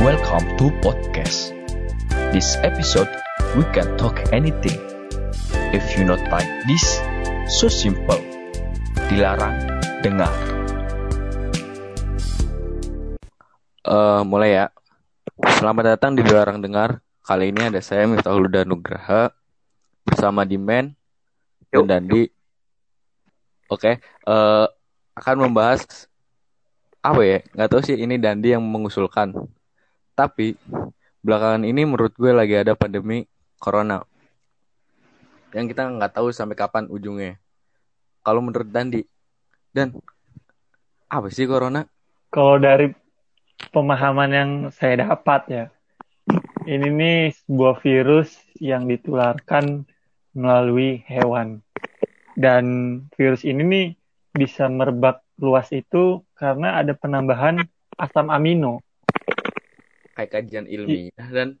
Welcome to podcast. This episode we can talk anything. If you not like this, so simple. Dilarang dengar. Eh, mulai ya. Selamat datang di Dilarang Dengar. Kali ini ada saya Miftahul Huda Nugraha bersama Dimen dan Dandi. Oke, eh, akan membahas apa ya? Nggak tahu sih ini Dandi yang mengusulkan. Tapi belakangan ini menurut gue lagi ada pandemi corona yang kita nggak tahu sampai kapan ujungnya. Kalau menurut Dandi, dan apa sih corona? Kalau dari pemahaman yang saya dapat ya, ini nih sebuah virus yang ditularkan melalui hewan. Dan virus ini nih bisa merebak luas itu karena ada penambahan asam amino. Kayak kajian ilmiah dan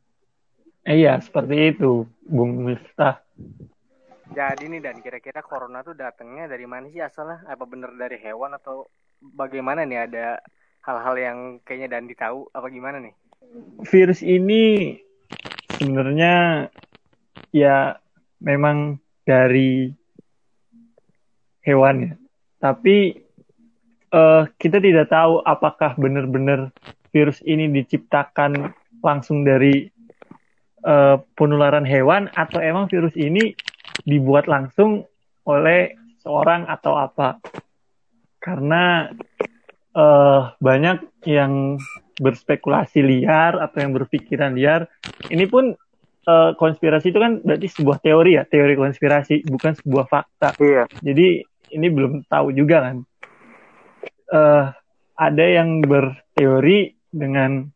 Eh, iya, seperti itu, Bung Miftah. Jadi nih dan kira-kira corona tuh datangnya dari mana sih asalnya? Apa bener dari hewan atau bagaimana nih ada hal-hal yang kayaknya Dandi tahu apa gimana nih? Virus ini sebenarnya ya memang dari hewan ya. Tapi eh, kita tidak tahu apakah benar-benar virus ini diciptakan langsung dari eh, penularan hewan atau emang virus ini dibuat langsung oleh seorang atau apa. Karena eh, banyak yang berspekulasi liar atau yang berpikiran liar. Ini pun eh, konspirasi itu kan berarti sebuah teori ya, teori konspirasi, bukan sebuah fakta. Iya. Jadi ini belum tahu juga kan. Eh, ada yang berteori dengan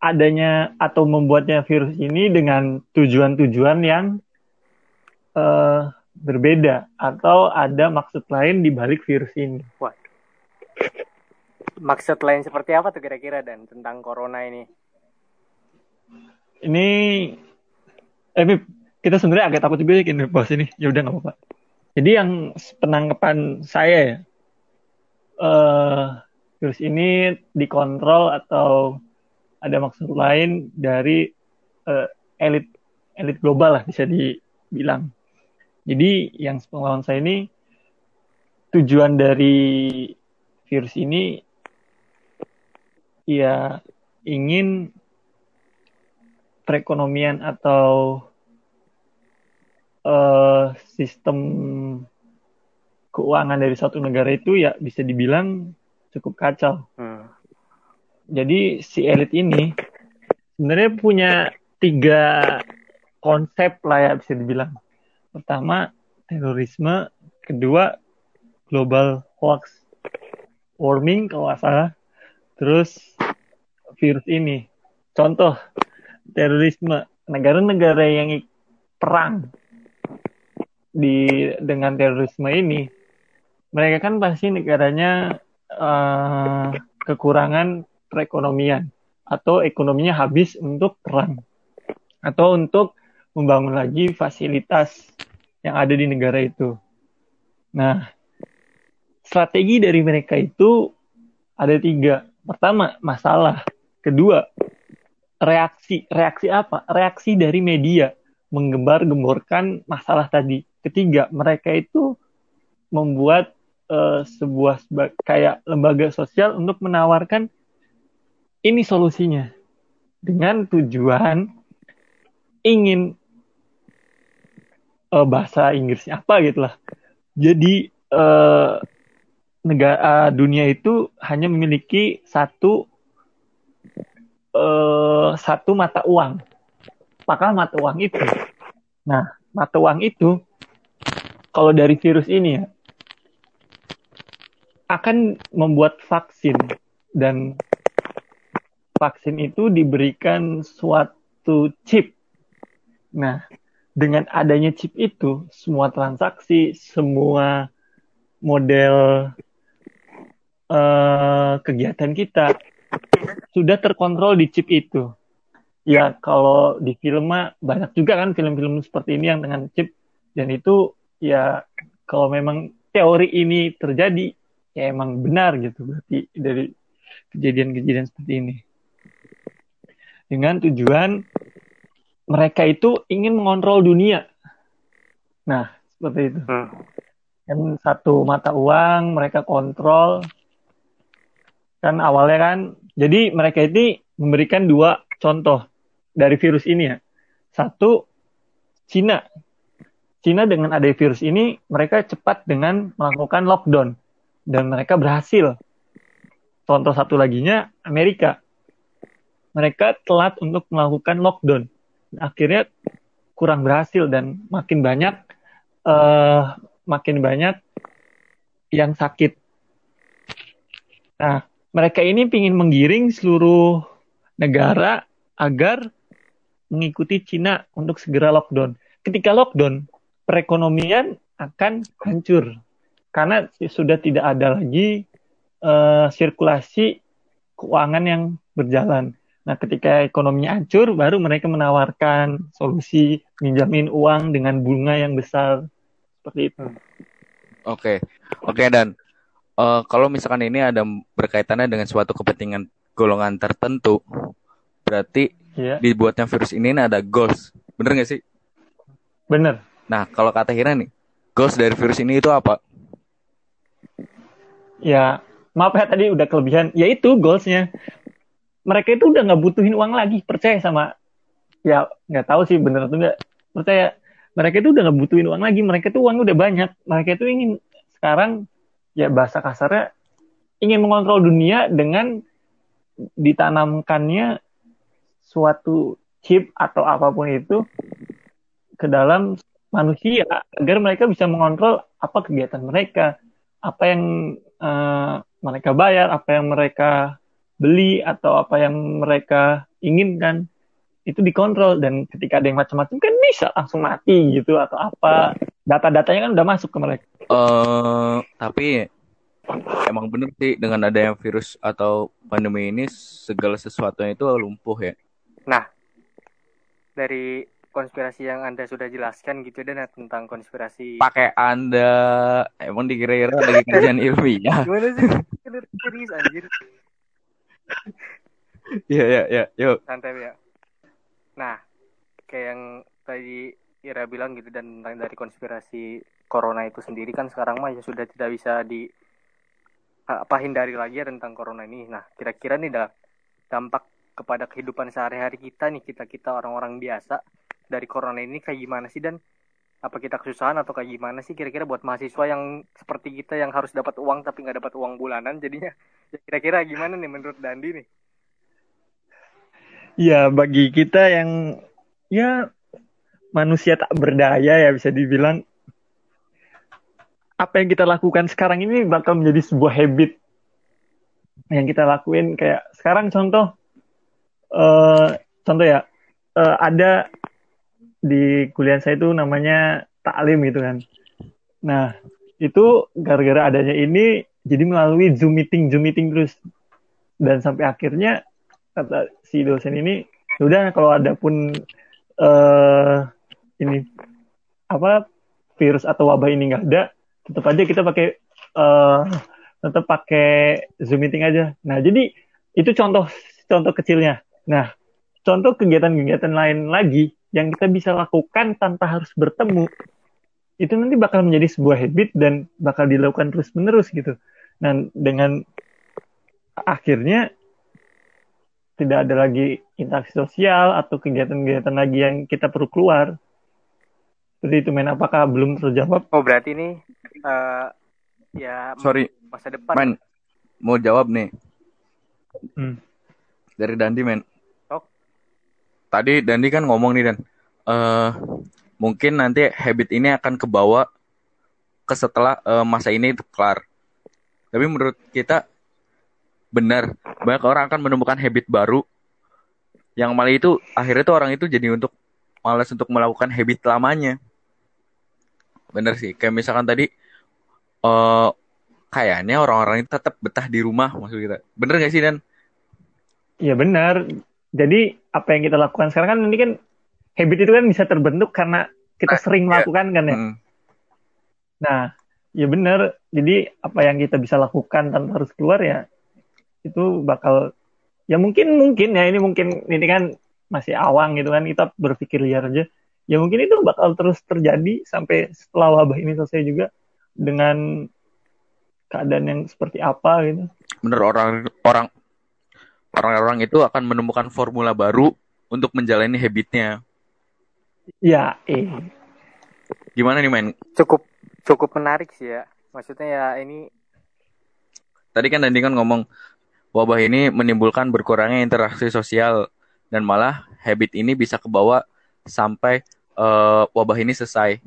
adanya atau membuatnya virus ini dengan tujuan-tujuan yang eh, berbeda atau ada maksud lain di balik virus ini. Maksud lain seperti apa tuh kira-kira dan tentang corona ini? Ini, eh Bib, kita sebenarnya agak takut juga gini bahas ini. Ya udah nggak apa-apa. Jadi yang penangkapan saya ya, eh virus ini dikontrol atau ada maksud lain dari eh, elit elit global lah bisa dibilang. Jadi yang sepengetahuan saya ini tujuan dari virus ini ya ingin perekonomian atau eh, sistem keuangan dari satu negara itu ya bisa dibilang cukup kacau. Hmm. Jadi si elit ini sebenarnya punya tiga konsep lah ya bisa dibilang. Pertama terorisme, kedua global hoax warming kalau nggak salah, terus virus ini. Contoh terorisme negara-negara yang perang di dengan terorisme ini, mereka kan pasti negaranya eh, kekurangan perekonomian atau ekonominya habis untuk perang atau untuk membangun lagi fasilitas yang ada di negara itu. Nah, strategi dari mereka itu ada tiga. Pertama, masalah. Kedua, reaksi. Reaksi apa? Reaksi dari media menggembar-gemborkan masalah tadi. Ketiga, mereka itu membuat eh, sebuah kayak lembaga sosial untuk menawarkan ini solusinya dengan tujuan ingin eh, bahasa Inggrisnya apa gitu lah. Jadi eh, negara dunia itu hanya memiliki satu eh, satu mata uang. Apakah mata uang itu? Nah, mata uang itu kalau dari virus ini ya akan membuat vaksin dan vaksin itu diberikan suatu chip. Nah, dengan adanya chip itu, semua transaksi, semua model eh, kegiatan kita sudah terkontrol di chip itu. Ya, kalau di film banyak juga kan film-film seperti ini yang dengan chip dan itu ya kalau memang teori ini terjadi ya emang benar gitu berarti dari kejadian-kejadian seperti ini. dengan tujuan mereka itu ingin mengontrol dunia. Nah, seperti itu. Hmm. Kan satu mata uang mereka kontrol. Kan awalnya kan, jadi mereka ini memberikan dua contoh dari virus ini ya. Satu, Cina. Cina dengan ada virus ini, mereka cepat dengan melakukan lockdown. Dan mereka berhasil. Contoh satu laginya, Amerika. Mereka telat untuk melakukan lockdown. Akhirnya kurang berhasil dan makin banyak uh, makin banyak yang sakit. Nah, mereka ini ingin menggiring seluruh negara agar mengikuti Cina untuk segera lockdown. Ketika lockdown, perekonomian akan hancur karena sudah tidak ada lagi uh, sirkulasi keuangan yang berjalan. Nah, ketika ekonominya hancur, baru mereka menawarkan solusi minjamin uang dengan bunga yang besar seperti itu. Oke, okay. oke okay, dan uh, kalau misalkan ini ada berkaitannya dengan suatu kepentingan golongan tertentu, berarti yeah. dibuatnya virus ini ada goals, bener nggak sih? Bener. Nah, kalau kata Hira nih, goals dari virus ini itu apa? Ya, maaf ya tadi udah kelebihan. Ya itu goalsnya. Mereka itu udah nggak butuhin uang lagi, percaya sama. Ya nggak tahu sih bener atau nggak. Percaya mereka itu udah nggak butuhin uang lagi. Mereka itu uang udah banyak. Mereka itu ingin sekarang ya bahasa kasarnya ingin mengontrol dunia dengan ditanamkannya suatu chip atau apa pun itu ke dalam manusia agar mereka bisa mengontrol apa kegiatan mereka, apa yang uh, mereka bayar, apa yang mereka beli atau apa yang mereka inginkan itu dikontrol dan ketika ada yang macam-macam kan bisa langsung mati gitu atau apa data-datanya kan udah masuk ke mereka. Uh, tapi emang bener sih dengan adanya virus atau pandemi ini segala sesuatunya itu lumpuh ya. Nah, dari konspirasi yang Anda sudah jelaskan gitu dan tentang konspirasi. Pakai Anda emang dikira-kira lagi kerjaan ilmiah. Gimana sih? Serius anjir. Iya, iya, iya, yuk. Santai ya. Nah, kayak yang tadi Ira bilang gitu dan tentang dari konspirasi corona itu sendiri kan sekarang mah ya sudah tidak bisa di apa hindari lagi ya tentang corona ini. Nah, kira-kira nih dah dampak kepada kehidupan sehari-hari kita nih kita kita orang-orang biasa dari corona ini kayak gimana sih? Dan apa kita kesusahan atau kayak gimana sih kira-kira buat mahasiswa yang seperti kita yang harus dapat uang tapi nggak dapat uang bulanan jadinya? Ya kira-kira gimana nih menurut Dandi nih? Ya bagi kita yang ya manusia tak berdaya ya bisa dibilang. Apa yang kita lakukan sekarang ini bakal menjadi sebuah habit. Yang kita lakuin kayak sekarang contoh uh, contoh ya uh, ada di kuliah saya itu namanya taklim gitu kan. Nah, itu gara-gara adanya ini jadi melalui Zoom meeting, Zoom meeting terus. Dan sampai akhirnya kata si dosen ini, ya udah kalau ada pun uh, ini apa virus atau wabah ini nggak ada, tetap aja kita pakai uh, tetap pakai Zoom meeting aja. Nah, jadi itu contoh contoh kecilnya. Nah, contoh kegiatan-kegiatan lain lagi yang kita bisa lakukan tanpa harus bertemu itu nanti bakal menjadi sebuah habit dan bakal dilakukan terus menerus gitu. Nah dengan akhirnya tidak ada lagi interaksi sosial atau kegiatan-kegiatan lagi yang kita perlu keluar. Seperti itu men, apakah belum terjawab? Oh berarti ini uh, ya sorry masa depan. Men, mau jawab nih. Hmm. Dari Dandi men tadi Dandi kan ngomong nih dan uh, mungkin nanti habit ini akan kebawa ke setelah uh, masa ini itu kelar. Tapi menurut kita benar banyak orang akan menemukan habit baru yang malah itu akhirnya tuh orang itu jadi untuk malas untuk melakukan habit lamanya. Bener sih, kayak misalkan tadi uh, kayaknya orang-orang itu tetap betah di rumah maksud kita. Bener gak sih Dan? Iya benar jadi apa yang kita lakukan sekarang kan ini kan habit itu kan bisa terbentuk karena kita nah, sering iya. melakukan kan ya. Hmm. Nah, ya benar. Jadi apa yang kita bisa lakukan tanpa harus keluar ya itu bakal ya mungkin mungkin ya ini mungkin ini kan masih awang gitu kan kita berpikir liar aja ya mungkin itu bakal terus terjadi sampai setelah wabah ini selesai juga dengan keadaan yang seperti apa gitu Bener orang orang orang-orang itu akan menemukan formula baru untuk menjalani habitnya. ya eh Gimana nih men? Cukup cukup menarik sih ya. Maksudnya ya ini Tadi kan Dandi kan ngomong wabah ini menimbulkan berkurangnya interaksi sosial dan malah habit ini bisa kebawa sampai eh, wabah ini selesai.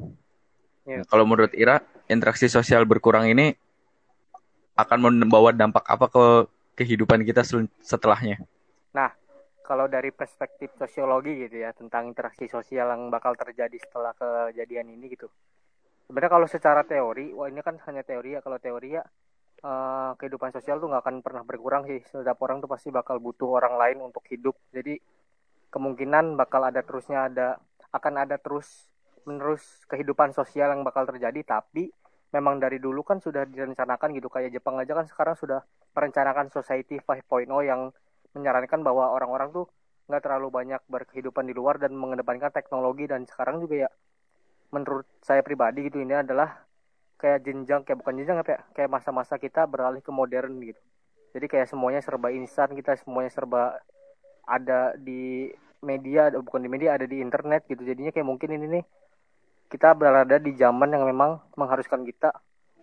Iya. Kalau menurut Ira, interaksi sosial berkurang ini akan membawa dampak apa ke kehidupan kita setelahnya? kalau dari perspektif sosiologi gitu ya tentang interaksi sosial yang bakal terjadi setelah kejadian ini gitu. Sebenarnya kalau secara teori, wah ini kan hanya teori ya. Kalau teori ya eh, kehidupan sosial tuh nggak akan pernah berkurang sih. Setiap orang tuh pasti bakal butuh orang lain untuk hidup. Jadi kemungkinan bakal ada terusnya ada akan ada terus menerus kehidupan sosial yang bakal terjadi. Tapi memang dari dulu kan sudah direncanakan gitu. Kayak Jepang aja kan sekarang sudah merencanakan society 5.0 yang menyarankan bahwa orang-orang tuh nggak terlalu banyak berkehidupan di luar dan mengedepankan teknologi. Dan sekarang juga ya menurut saya pribadi gitu ini adalah kayak jenjang kayak bukan jenjang apa ya kayak masa-masa kita beralih ke modern gitu. Jadi kayak semuanya serba instan kita semuanya serba ada di media bukan di media ada di internet gitu. Jadinya kayak mungkin ini nih kita berada di zaman yang memang mengharuskan kita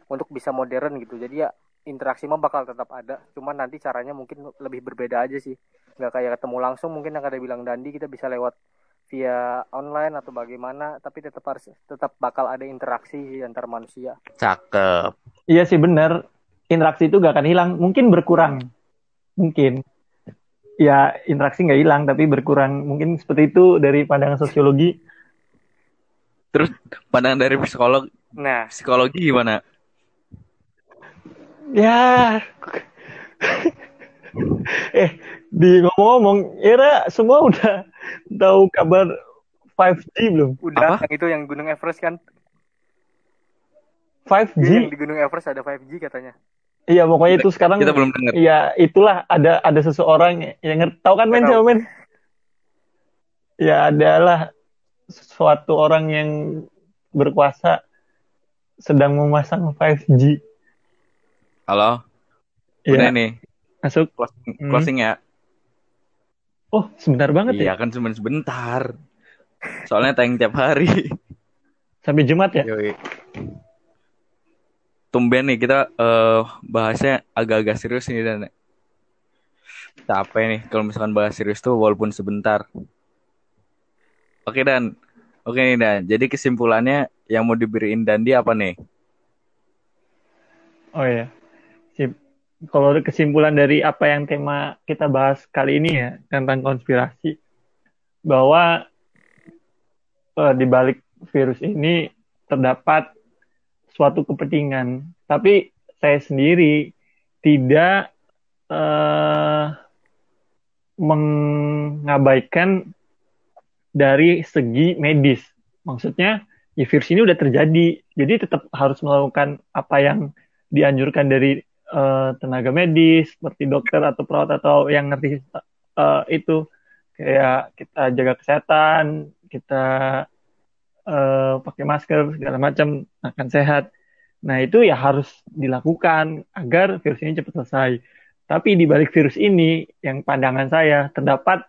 untuk bisa modern gitu. Jadi ya interaksi mah bakal tetap ada. Cuman nanti caranya mungkin lebih berbeda aja sih. Nggak kayak ketemu langsung mungkin yang ada bilang Dandi kita bisa lewat via online atau bagaimana. Tapi tetap harus tetap bakal ada interaksi antar manusia. Cakep. iya sih benar interaksi itu gak akan hilang. Mungkin berkurang. Mungkin. Ya interaksi nggak hilang tapi berkurang. Mungkin seperti itu dari pandangan sosiologi Terus pandangan dari psikolog nah psikologi gimana? ya eh di ngomong-ngomong Era semua udah tahu kabar 5G belum udah Apa? yang itu yang Gunung Everest kan 5G yang di Gunung Everest ada 5G katanya iya pokoknya itu sekarang Kita belum dengar. Iya, itulah ada ada seseorang yang ngerti tahu kan men siapa men? Ya adalah suatu orang yang berkuasa sedang memasang 5G. Halo. Udah Iya, nih. masuk. Closing, Hmm. closing ya. Oh, sebentar banget Iya ya. kan cuma sebentar. Soalnya tayang tiap hari. Sampai Jumat ya. Yoi. Tumben nih kita eh, bahasnya agak-agak serius nih dan capek nih kalau misalkan bahas serius tuh walaupun sebentar. Oke dan, oke nih dan. Jadi kesimpulannya yang mau diberiin Dandi apa nih? Oh ya. Sip. Kalau kesimpulan dari apa yang tema kita bahas kali ini ya tentang konspirasi bahwa eh, di balik virus ini terdapat suatu kepentingan, tapi saya sendiri tidak eh, mengabaikan dari segi medis. Maksudnya, ya virus ini udah terjadi, jadi tetap harus melakukan apa yang dianjurkan dari eh, tenaga medis seperti dokter atau perawat atau yang ngerti eh, itu. Kayak kita jaga kesehatan kita eh, pakai masker segala macam akan sehat. Nah itu ya harus dilakukan agar virus ini cepat selesai. Tapi di balik virus ini yang pandangan saya terdapat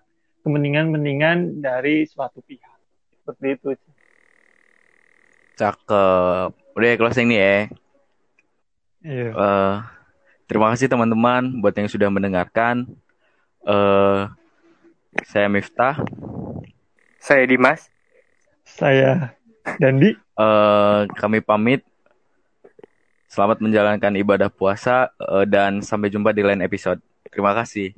kepentingan-kepentingan dari suatu pihak seperti itu Cakep. Udah ya, closing nih ya. Iya. Eh, terima kasih teman-teman buat yang sudah mendengarkan. Eh, saya Miftah. saya Dimas saya Dandi Eh, kami pamit. Selamat menjalankan ibadah puasa eh, dan sampai jumpa di lain episode. Terima kasih.